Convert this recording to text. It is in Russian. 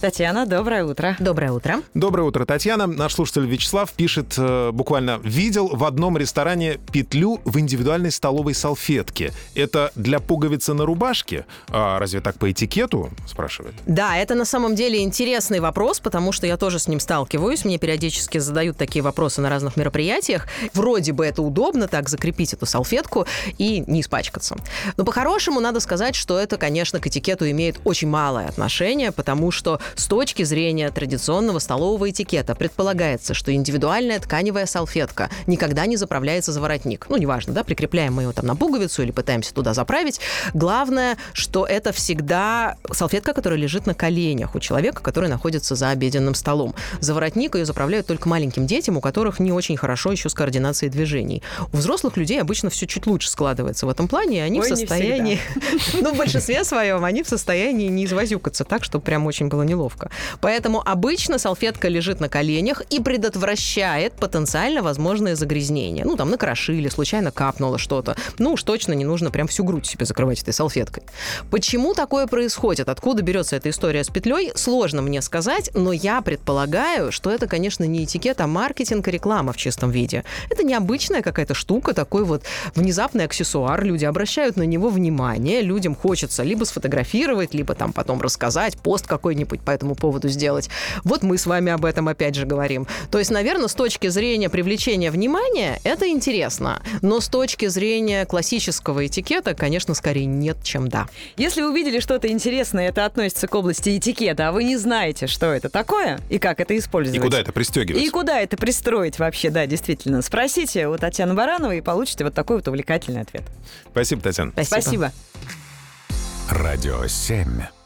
Татьяна, доброе утро. Доброе утро. Доброе утро, Татьяна. Наш слушатель Вячеслав пишет э, буквально «Видел в одном ресторане петлю в индивидуальной столовой салфетке. Это для пуговицы на рубашке? А разве так по этикету?» спрашивает. Да, это на самом деле интересный вопрос, потому что я тоже с ним сталкиваюсь. Мне периодически задают такие вопросы на разных мероприятиях. Вроде бы это удобно так закрепить эту салфетку и не испачкаться. Но по-хорошему надо сказать, что это, конечно, к этикету имеет очень малое отношение, потому что с точки зрения традиционного столового этикета предполагается, что индивидуальная тканевая салфетка никогда не заправляется за воротник. Ну, неважно, да, прикрепляем мы ее там на пуговицу или пытаемся туда заправить. Главное, что это всегда салфетка, которая лежит на коленях у человека, который находится за обеденным столом. За воротник ее заправляют только маленьким детям, у которых не очень хорошо еще с координацией движений. У взрослых людей обычно все чуть лучше складывается в этом плане, и они Ой, в состоянии, ну, в большинстве своем, они в состоянии не извозюкаться так, чтобы прям очень было неловко. Поэтому обычно салфетка лежит на коленях и предотвращает потенциально возможные загрязнения. Ну, там накрошили, случайно капнуло что-то. Ну, уж точно не нужно прям всю грудь себе закрывать этой салфеткой. Почему такое происходит? Откуда берется эта история с петлей? Сложно мне сказать, но я предполагаю, что это, конечно, не этикет, а маркетинг и реклама в чистом виде. Это необычная какая-то штука, такой вот внезапный аксессуар. Люди обращают на него внимание, людям хочется либо сфотографировать, либо там потом рассказать, пост какой-нибудь по этому поводу сделать. Вот мы с вами об этом опять же говорим. То есть, наверное, с точки зрения привлечения внимания это интересно, но с точки зрения классического этикета, конечно, скорее нет, чем да. Если вы увидели что-то интересное, это относится к области этикета, а вы не знаете, что это такое и как это использовать. И куда это пристегивать? И куда это пристроить вообще, да, действительно. Спросите у Татьяны Барановой и получите вот такой вот увлекательный ответ. Спасибо, Татьяна. Спасибо. Спасибо. Радио 7.